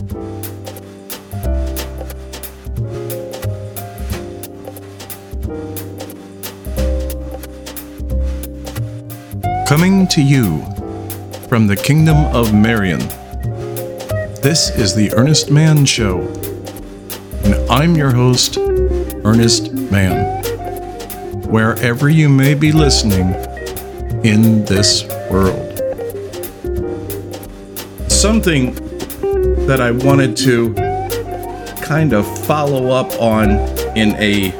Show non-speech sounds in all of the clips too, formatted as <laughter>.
Coming to you from the Kingdom of Marion. This is the Earnest Mann Show, and I'm your host, Earnest Mann. Wherever you may be listening in this world. Something that I wanted to kind of follow up on in a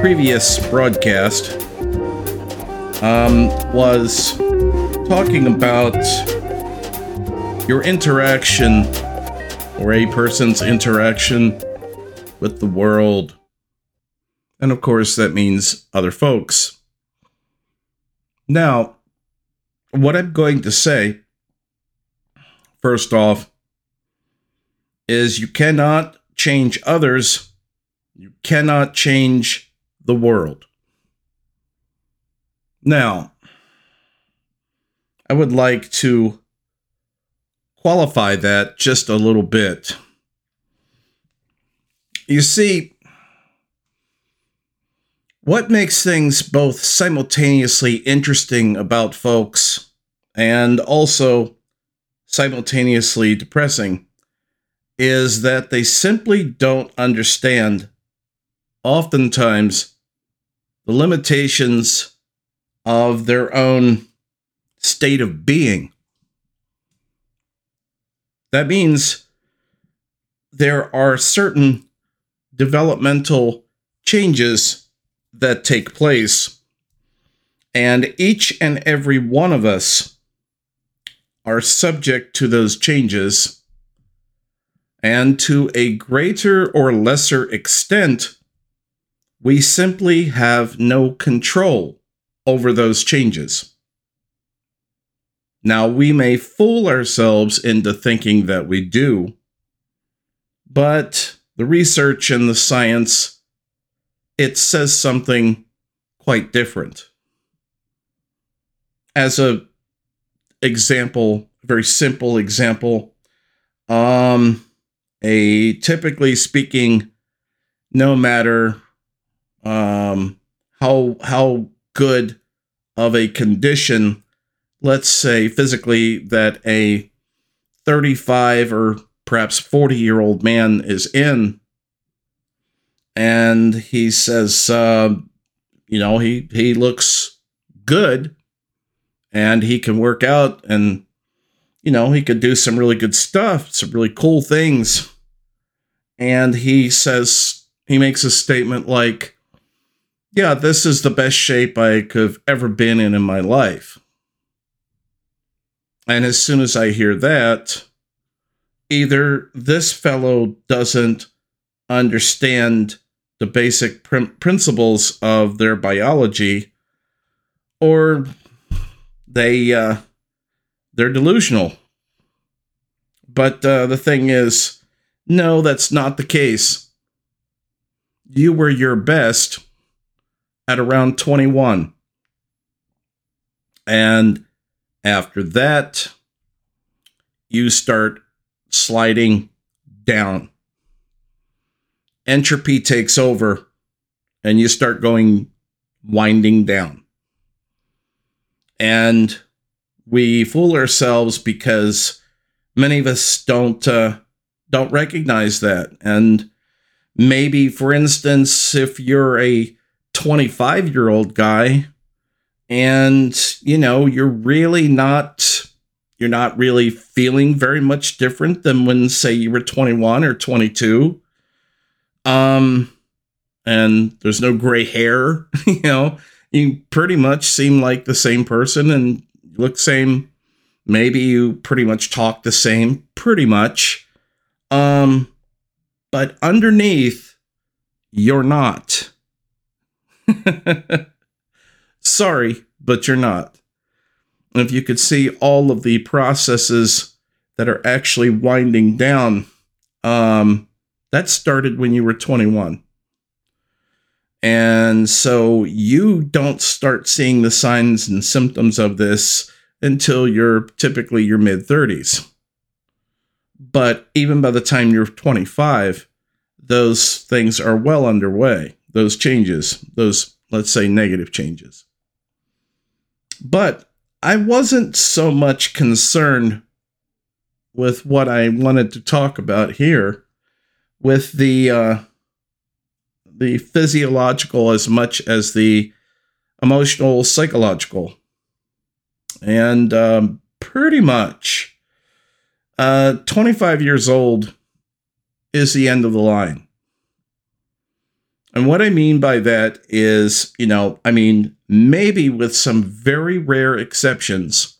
previous broadcast um, was talking about your interaction or a person's interaction with the world. And of course, that means other folks. Now, what I'm going to say, first off, is you cannot change others, you cannot change the world. Now, I would like to qualify that just a little bit. You see, what makes things both simultaneously interesting about folks and also simultaneously depressing is that they simply don't understand, oftentimes, the limitations of their own state of being. That means there are certain developmental changes that take place, and each and every one of us are subject to those changes. And to a greater or lesser extent, we simply have no control over those changes. Now, we may fool ourselves into thinking that we do, but the research and the science, it says something quite different. As a example, very simple example, um, a typically speaking, no matter um, how how good of a condition let's say physically that a 35 or perhaps 40 year old man is in and he says uh, you know he he looks good and he can work out and you know he could do some really good stuff some really cool things and he says he makes a statement like yeah this is the best shape i could have ever been in in my life and as soon as I hear that, either this fellow doesn't understand the basic pr- principles of their biology, or they uh, they're delusional. But uh, the thing is, no, that's not the case. You were your best at around 21. And after that, you start sliding down. Entropy takes over and you start going winding down. And we fool ourselves because many of us don't uh, don't recognize that. And maybe, for instance, if you're a 25 year old guy and you know you're really not you're not really feeling very much different than when say you were 21 or 22 um and there's no gray hair <laughs> you know you pretty much seem like the same person and look same maybe you pretty much talk the same pretty much um but underneath you're not <laughs> Sorry, but you're not. If you could see all of the processes that are actually winding down, um, that started when you were 21. And so you don't start seeing the signs and symptoms of this until you're typically your mid 30s. But even by the time you're 25, those things are well underway. Those changes, those, let's say, negative changes. But I wasn't so much concerned with what I wanted to talk about here with the uh, the physiological as much as the emotional psychological and um, pretty much uh, 25 years old is the end of the line. And what i mean by that is you know i mean maybe with some very rare exceptions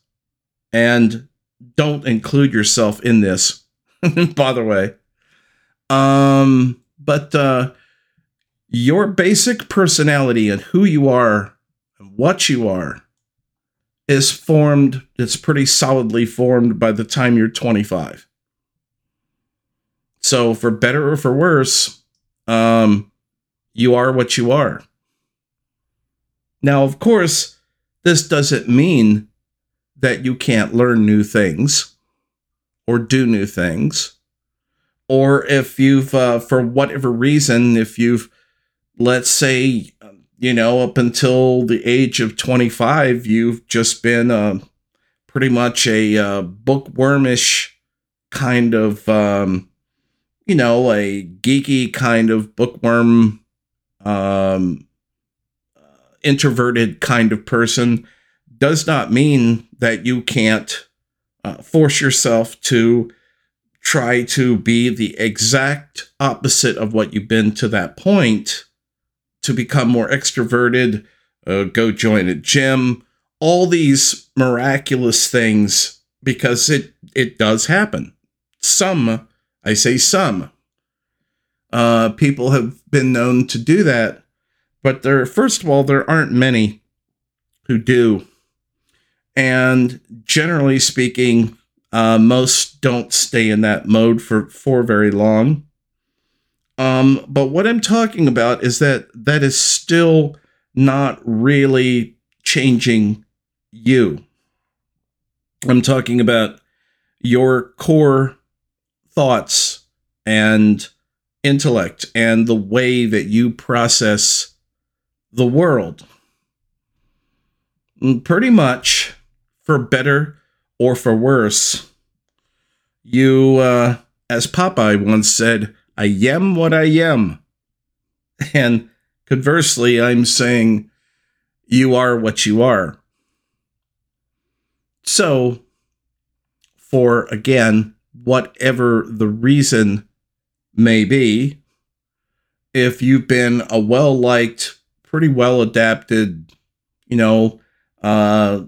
and don't include yourself in this <laughs> by the way. Um but uh your basic personality and who you are and what you are is formed it's pretty solidly formed by the time you're 25 so for better or for worse um you are what you are. Now of course this doesn't mean that you can't learn new things or do new things or if you've uh, for whatever reason if you've let's say, you know, up until the age of 25, you've just been uh, pretty much a uh, bookwormish kind of, um, you know, a geeky kind of bookworm, um, introverted kind of person, does not mean that you can't uh, force yourself to try to be the exact opposite of what you've been to that point to become more extroverted, uh, go join a gym, all these miraculous things because it it does happen. Some, I say some, uh, people have been known to do that, but there, first of all, there aren't many who do, and generally speaking, uh, most don't stay in that mode for for very long. Um, but what I'm talking about is that that is still not really changing you. I'm talking about your core thoughts and intellect and the way that you process the world. Pretty much, for better or for worse, you, uh, as Popeye once said, I am what I am. And conversely, I'm saying you are what you are. So, for again, whatever the reason may be, if you've been a well liked, pretty well adapted, you know, uh,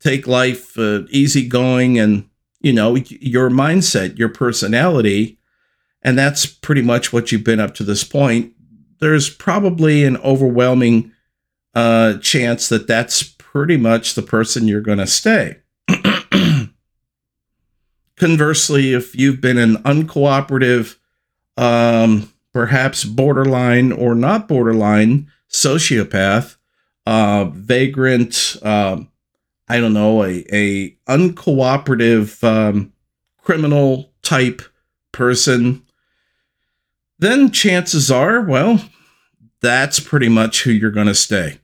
take life uh, easygoing and, you know, your mindset, your personality and that's pretty much what you've been up to this point, there's probably an overwhelming uh, chance that that's pretty much the person you're going to stay. <clears throat> Conversely, if you've been an uncooperative, um, perhaps borderline or not borderline sociopath, uh, vagrant, um, I don't know, a, a uncooperative um, criminal type person, then chances are, well, that's pretty much who you're going to stay.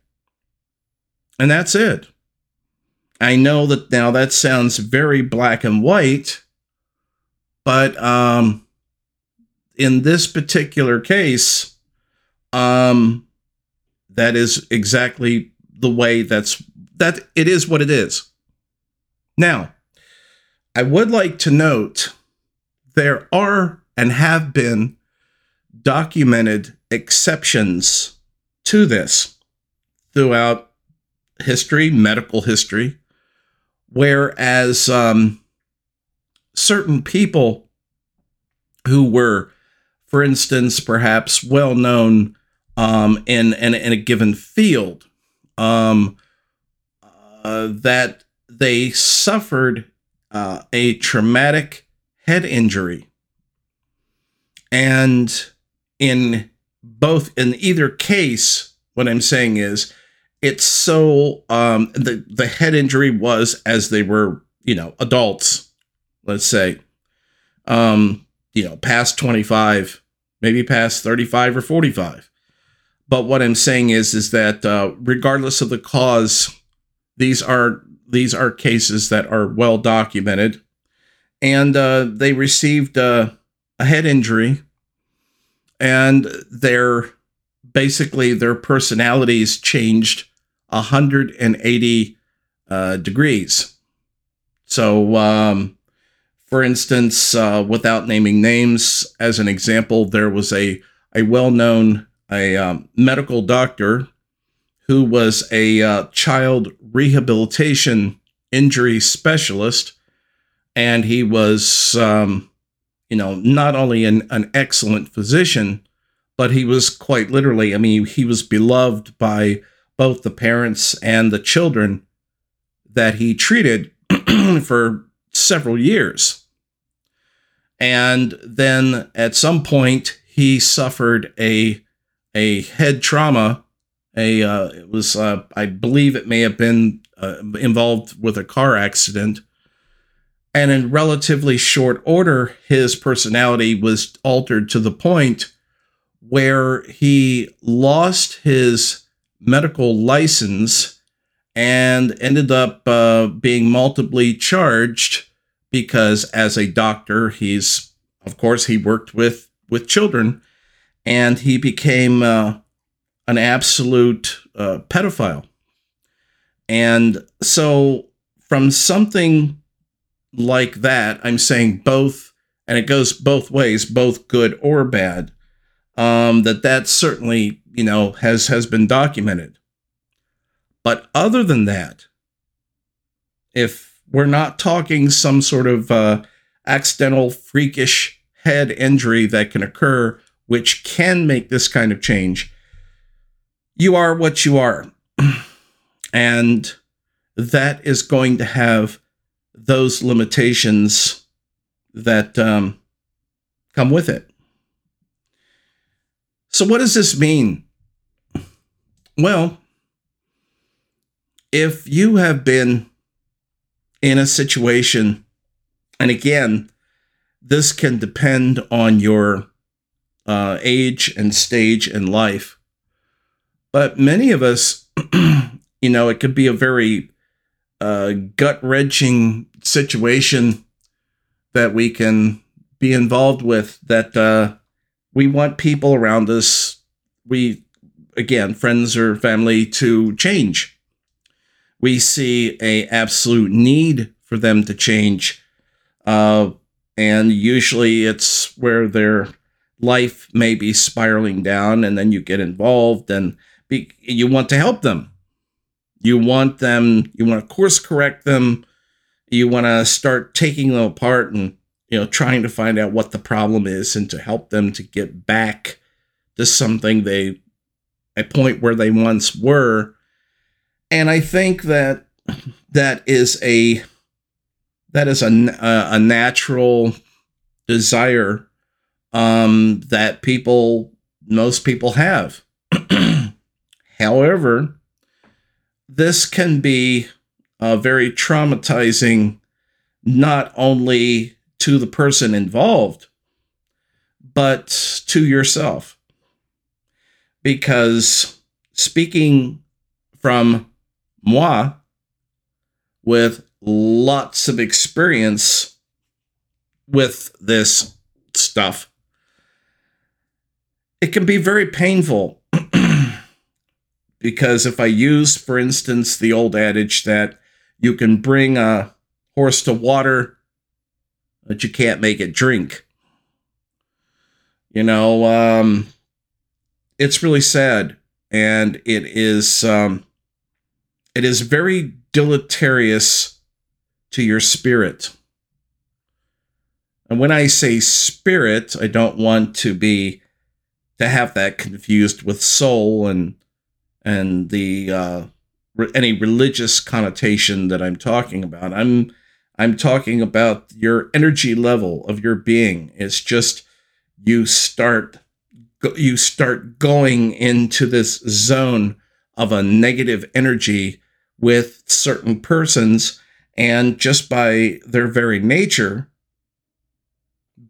And that's it. I know that now that sounds very black and white, but um, in this particular case, um, that is exactly the way that's that it is what it is. Now, I would like to note there are and have been documented exceptions to this throughout history, medical history, whereas um, certain people who were, for instance, perhaps well known um, in, in, in a given field, um, uh, that they suffered uh, a traumatic head injury. And in both in either case, what I'm saying is it's so um the the head injury was as they were, you know, adults, let's say. um, you know, past 25, maybe past 35 or 45. But what I'm saying is, is that uh, regardless of the cause, these are these are cases that are well documented, and uh, they received uh, a head injury, and their basically their personalities changed 180 uh, degrees. So, um, for instance, uh, without naming names, as an example, there was a a well known a um, medical doctor who was a uh, child rehabilitation injury specialist, and he was, um, you know, not only an, an excellent physician, but he was quite literally, I mean, he was beloved by both the parents and the children that he treated <clears throat> for several years. And then at some point, he suffered a a head trauma. A uh, it was uh, I believe it may have been uh, involved with a car accident, and in relatively short order, his personality was altered to the point where he lost his medical license and ended up uh, being multiply charged because as a doctor he's of course he worked with with children and he became uh, an absolute uh, pedophile. And so from something like that i'm saying both and it goes both ways both good or bad um, that that certainly you know has has been documented. But other than that, if we're not talking some sort of uh, accidental freakish head injury that can occur, which can make this kind of change, you are what you are, <clears throat> and that is going to have those limitations that um, come with it. So, what does this mean? Well, if you have been in a situation, and again, this can depend on your uh, age and stage in life, but many of us, <clears throat> you know, it could be a very uh, gut wrenching situation that we can be involved with that uh, we want people around us, we, again, friends or family, to change. We see a absolute need for them to change. Uh, and usually it's where their life may be spiraling down, and then you get involved and be, you want to help them. You want them, you want to course correct them. You want to start taking them apart and you know, trying to find out what the problem is and to help them to get back to something they, a point where they once were. And I think that that is a, that is a, a, natural desire um, that people, most people have. <clears throat> However, this can be uh, very traumatizing, not only to the person involved, but to yourself. Because speaking from moi with lots of experience with this stuff, it can be very painful. <clears throat> because if I use, for instance, the old adage that you can bring a horse to water but you can't make it drink. You know, um, it's really sad, and it is um, it is very deleterious to your spirit. And when I say spirit, I don't want to be to have that confused with soul and and the uh, any religious connotation that I'm talking about. I'm I'm talking about your energy level of your being. It's just you start you start going into this zone of a negative energy with certain persons and just by their very nature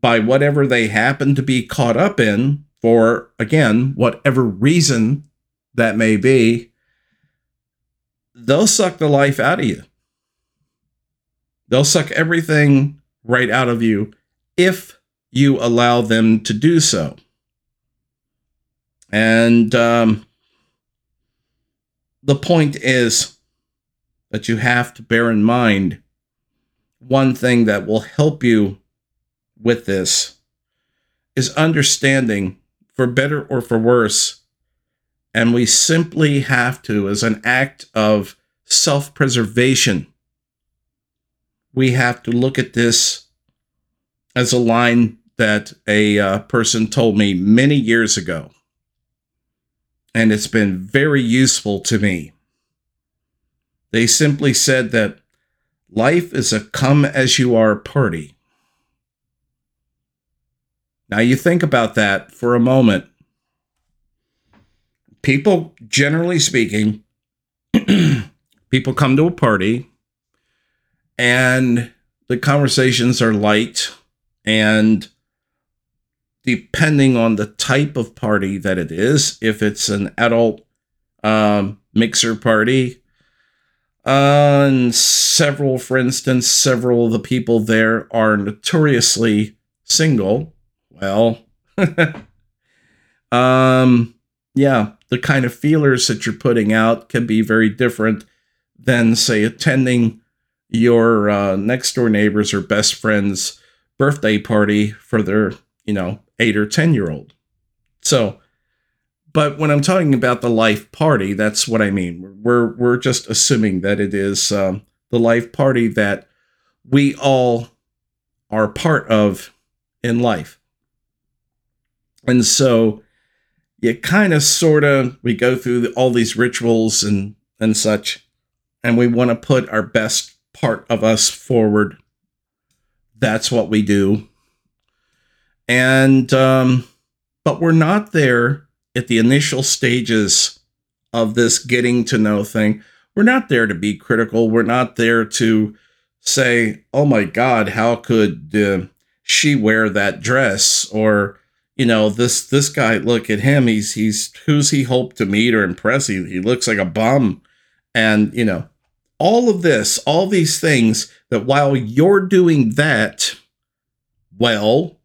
by whatever they happen to be caught up in for, again, whatever reason that may be, they'll suck the life out of you. They'll suck everything right out of you if you allow them to do so. And um, the point is that you have to bear in mind one thing that will help you with this is understanding, for better or for worse, and we simply have to, as an act of self preservation, we have to look at this as a line that a uh, person told me many years ago. And it's been very useful to me. They simply said that life is a come as you are party. Now, you think about that for a moment. People, generally speaking, <clears throat> people come to a party and the conversations are light and depending on the type of party that it is if it's an adult um, mixer party uh, and several for instance several of the people there are notoriously single well <laughs> um yeah the kind of feelers that you're putting out can be very different than say attending your uh, next door neighbors or best friends birthday party for their you know eight or ten year old. So but when i'm talking about the life party that's what i mean. We're we're just assuming that it is um, the life party that we all are part of in life. And so you kind of sort of we go through all these rituals and and such and we want to put our best part of us forward. That's what we do. And, um, but we're not there at the initial stages of this getting to know thing. We're not there to be critical. We're not there to say, oh my God, how could uh, she wear that dress? Or, you know, this this guy, look at him. He's he's who's he hoped to meet or impress? He, he looks like a bum. And, you know, all of this, all these things that while you're doing that, well,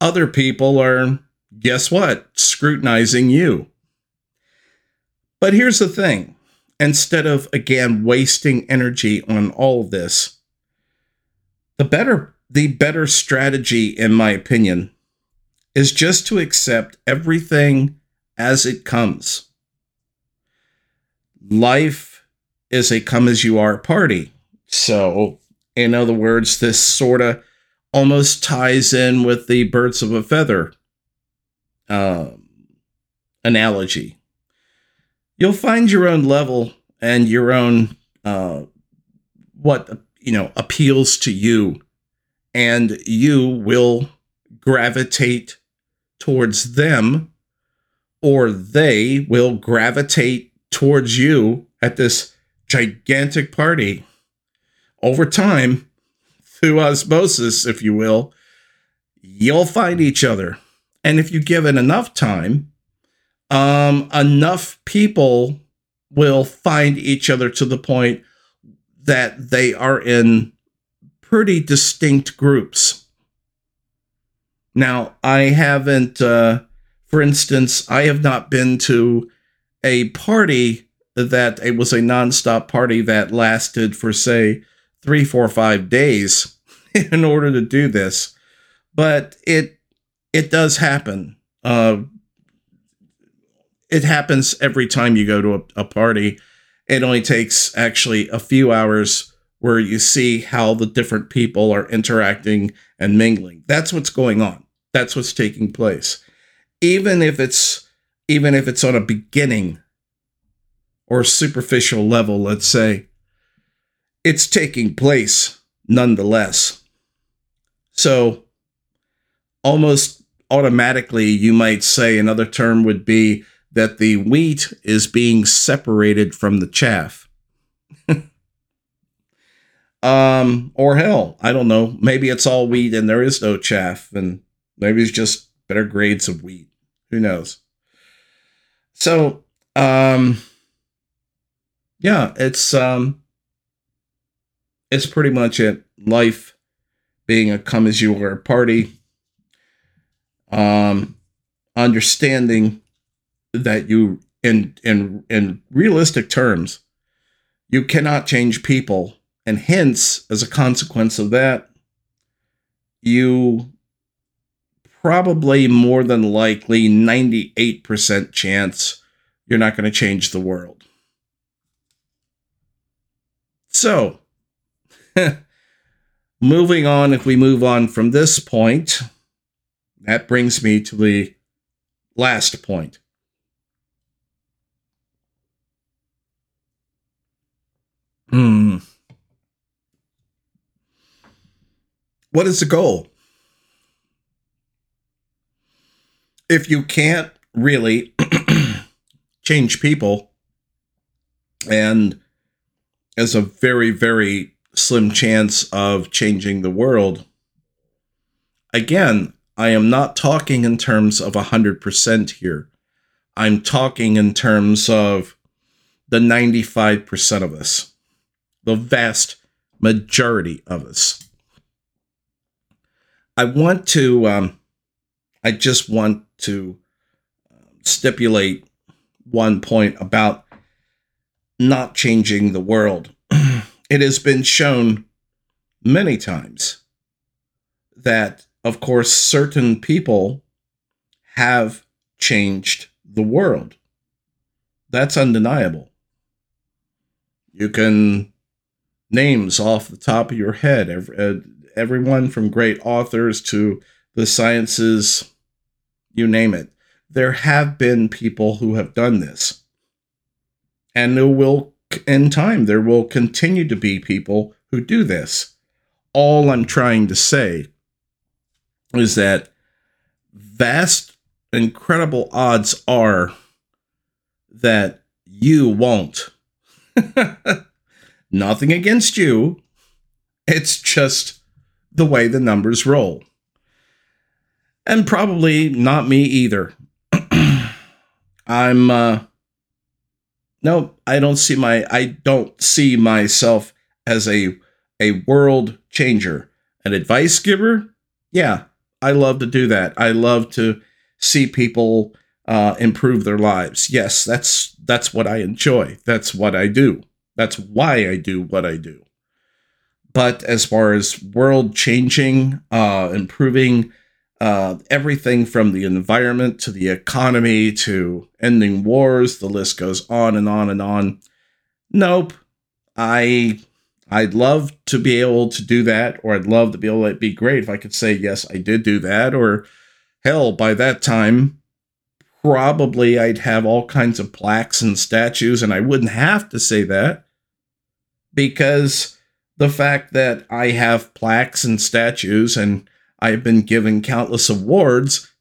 other people are, guess what, scrutinizing you. But here's the thing instead of, again, wasting energy on all of this, the better, the better strategy, in my opinion, is just to accept everything as it comes. Life is a come as you are party. So, in other words, this sort of almost ties in with the birds of a feather um, analogy. You'll find your own level and your own uh, what you know appeals to you, and you will gravitate towards them, or they will gravitate towards you at this gigantic party over time through osmosis, if you will, you'll find each other. And if you give it enough time, um, enough people will find each other to the point that they are in pretty distinct groups. Now, I haven't, uh, for instance, I have not been to a party that it was a nonstop party that lasted for, say, three, four, five days <laughs> in order to do this. But it it does happen. Uh, it happens every time you go to a, a party. It only takes actually a few hours where you see how the different people are interacting and mingling. That's what's going on. That's what's taking place. Even if it's even if it's on a beginning or superficial level, let's say, it's taking place nonetheless. So, almost automatically, you might say another term would be that the wheat is being separated from the chaff. <laughs> Um, or hell, I don't know. Maybe it's all wheat and there is no chaff, and maybe it's just better grades of wheat. Who knows? So, um, yeah, it's um, it's pretty much it. Life being a come as you are party. Um, understanding that you in in in realistic terms, you cannot change people, and hence, as a consequence of that, you probably more than likely 98% chance you're not going to change the world. So, <laughs> moving on, if we move on from this point, that brings me to the last point. Hmm. What is the goal? If you can't really <clears throat> change people, and as a very, very slim chance of changing the world, again, I am not talking in terms of 100% here. I'm talking in terms of the 95% of us, the vast majority of us. I want to, um, I just want to um, stipulate one point about not changing the world. <clears throat> it has been shown many times that of course, certain people have changed the world. That's undeniable. You can names off the top of your head, uh, everyone from great authors to the sciences, you name it. There have been people who have done this. And there will, in time, there will continue to be people who do this. All I'm trying to say is that vast, incredible odds are that you won't. <laughs> Nothing against you. It's just the way the numbers roll. And probably not me either. I'm uh no, I don't see my I don't see myself as a a world changer. An advice giver? Yeah, I love to do that. I love to see people uh, improve their lives. Yes, that's that's what I enjoy. That's what I do. That's why I do what I do. But as far as world changing, uh, improving uh, everything from the environment to the economy to ending wars, the list goes on and on and on. Nope. I I'd love to be able to do that, or I'd love to be able to be great if I could say, yes, I did do that, or hell, by that time, probably I'd have all kinds of plaques and statues, and I wouldn't have to say that because the fact that I have plaques and statues and I've been given countless awards,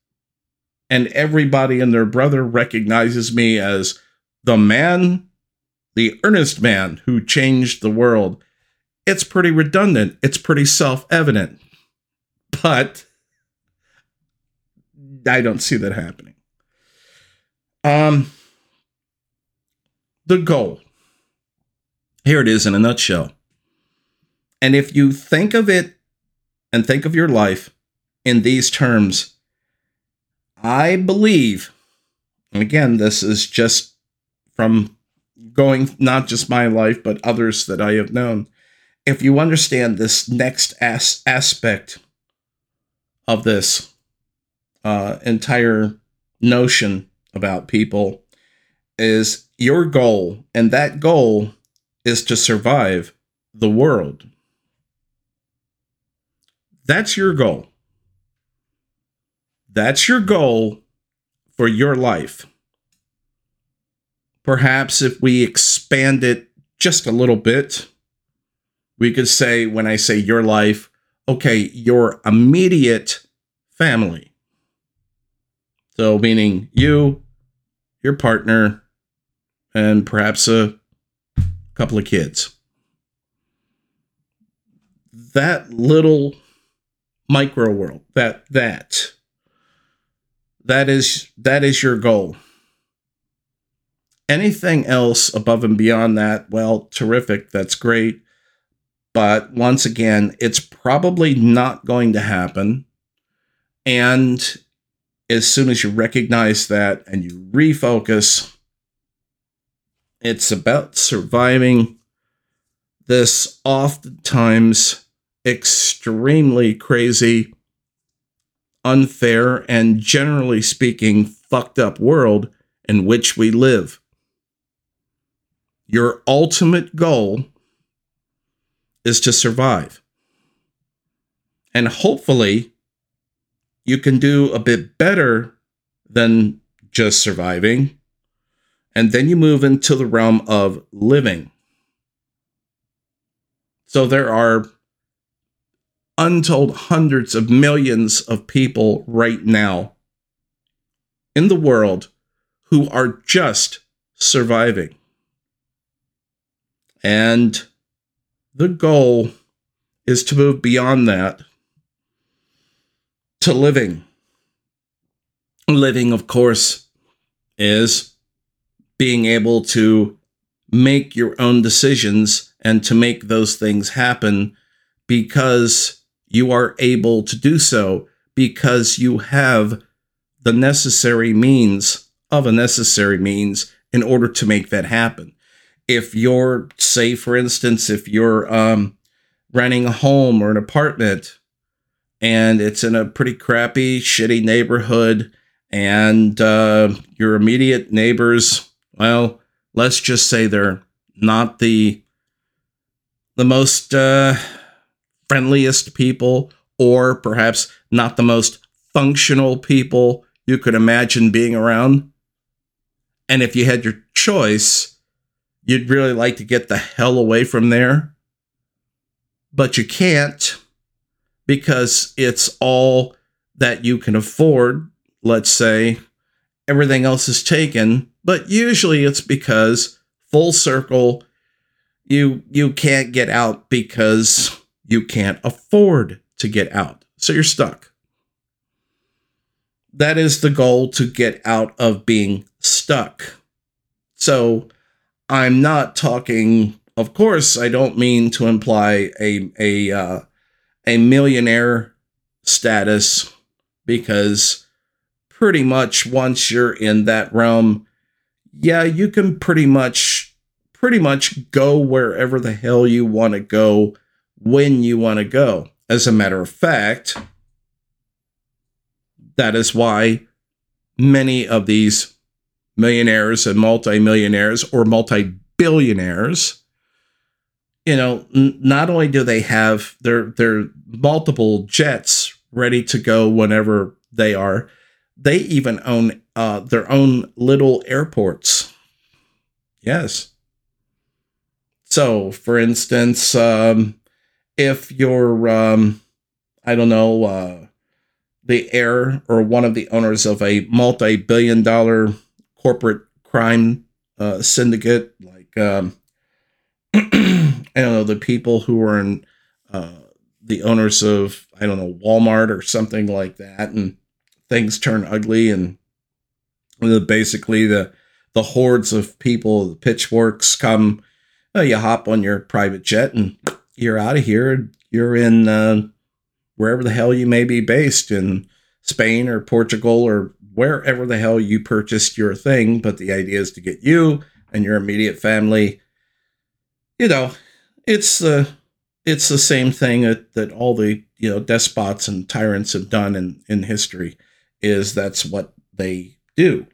and everybody and their brother recognizes me as the man, the earnest man who changed the world it's pretty redundant. It's pretty self evident. But I don't see that happening. Um, the goal. Here it is in a nutshell. And if you think of it and think of your life in these terms, I believe, and again, this is just from going not just my life, but others that I have known if you understand this next as- aspect of this uh, entire notion about people is your goal, and that goal is to survive the world. That's your goal. That's your goal for your life. Perhaps if we expand it just a little bit, we could say, when I say your life, okay, your immediate family. So, meaning you, your partner, and perhaps a couple of kids. that little micro world, that that that is that is your goal. Anything else above and beyond that, well, terrific, that's great. But once again, it's probably not going to happen. And as soon as you recognize that and you refocus, it's about surviving this oftentimes extremely crazy, unfair, and generally speaking, fucked up world in which we live. Your ultimate goal is to survive. And hopefully, you can do a bit better than just surviving. And then you move into the realm of living. So there are untold hundreds of millions of people right now in the world who are just surviving. And the goal is to move beyond that to living. Living, of course, is being able to make your own decisions and to make those things happen because you are able to do so because you have the necessary means of a necessary means in order to make that happen. If you're, say, for instance, if you're um, renting a home or an apartment and it's in a pretty crappy, shitty neighborhood, and uh, your immediate neighbors, well, let's just say they're not the the most uh, friendliest people, or perhaps not the most functional people you could imagine being around. And if you had your choice, you'd really like to get the hell away from there. But you can't because it's all that you can afford. Let's say everything else is taken, but usually it's because full circle you you can't get out because you can't afford to get out. So you're stuck. That is the goal to get out of being stuck. So I'm not talking of course I don't mean to imply a a uh, a millionaire status because pretty much once you're in that realm, yeah, you can pretty much pretty much go wherever the hell you want to go when you want to go. As a matter of fact, that is why many of these millionaires and multimillionaires or multi-billionaires you know, n- not only do they have their their multiple jets ready to go whenever they are, they even own uh, their own little airports. Yes. So, for instance, um, if you're, um, I don't know, uh, the heir or one of the owners of a multi-billion-dollar corporate crime uh, syndicate, like um, <clears throat> I don't know, the people who are in uh, the owners of, I don't know, Walmart or something like that, and things turn ugly, and basically the the hordes of people, the pitchforks come. Uh, you hop on your private jet and you're out of here. You're in uh, wherever the hell you may be based in Spain or Portugal or wherever the hell you purchased your thing. But the idea is to get you and your immediate family, you know, it's the it's the same thing that, that all the you know despots and tyrants have done in, in history is that's what they do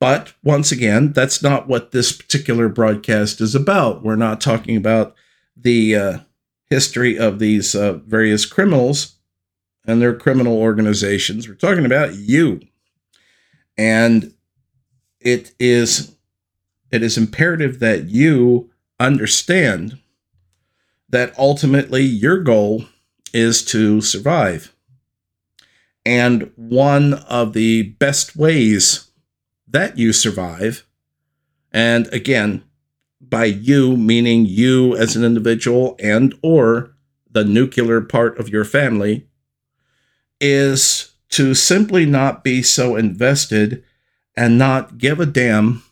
but once again that's not what this particular broadcast is about we're not talking about the uh, history of these uh, various criminals and their criminal organizations we're talking about you and it is it is imperative that you understand that ultimately your goal is to survive. And one of the best ways that you survive, and again, by you meaning you as an individual and or the nuclear part of your family, is to simply not be so invested and not give a damn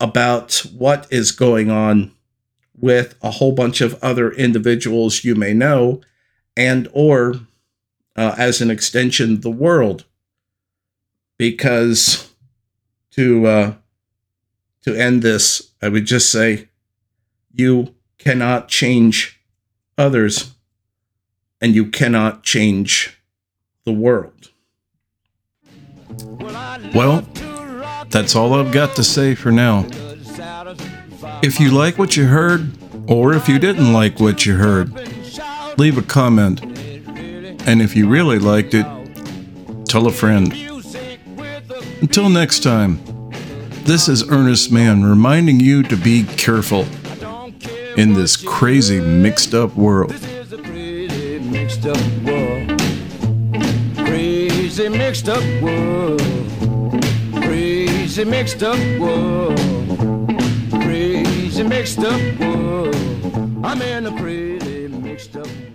about what is going on with a whole bunch of other individuals you may know and or uh, as an extension the world. Because to uh, to end this i would just say you cannot change others and you cannot change the world well that's all I've got to say for now. If you like what you heard, or if you didn't like what you heard, leave a comment. And if you really liked it, tell a friend. Until next time, this is Earnest Mann reminding you to be careful in this crazy mixed up world. Crazy mixed up world crazy mixed up world. Crazy mixed up world. I'm in a crazy mixed up world.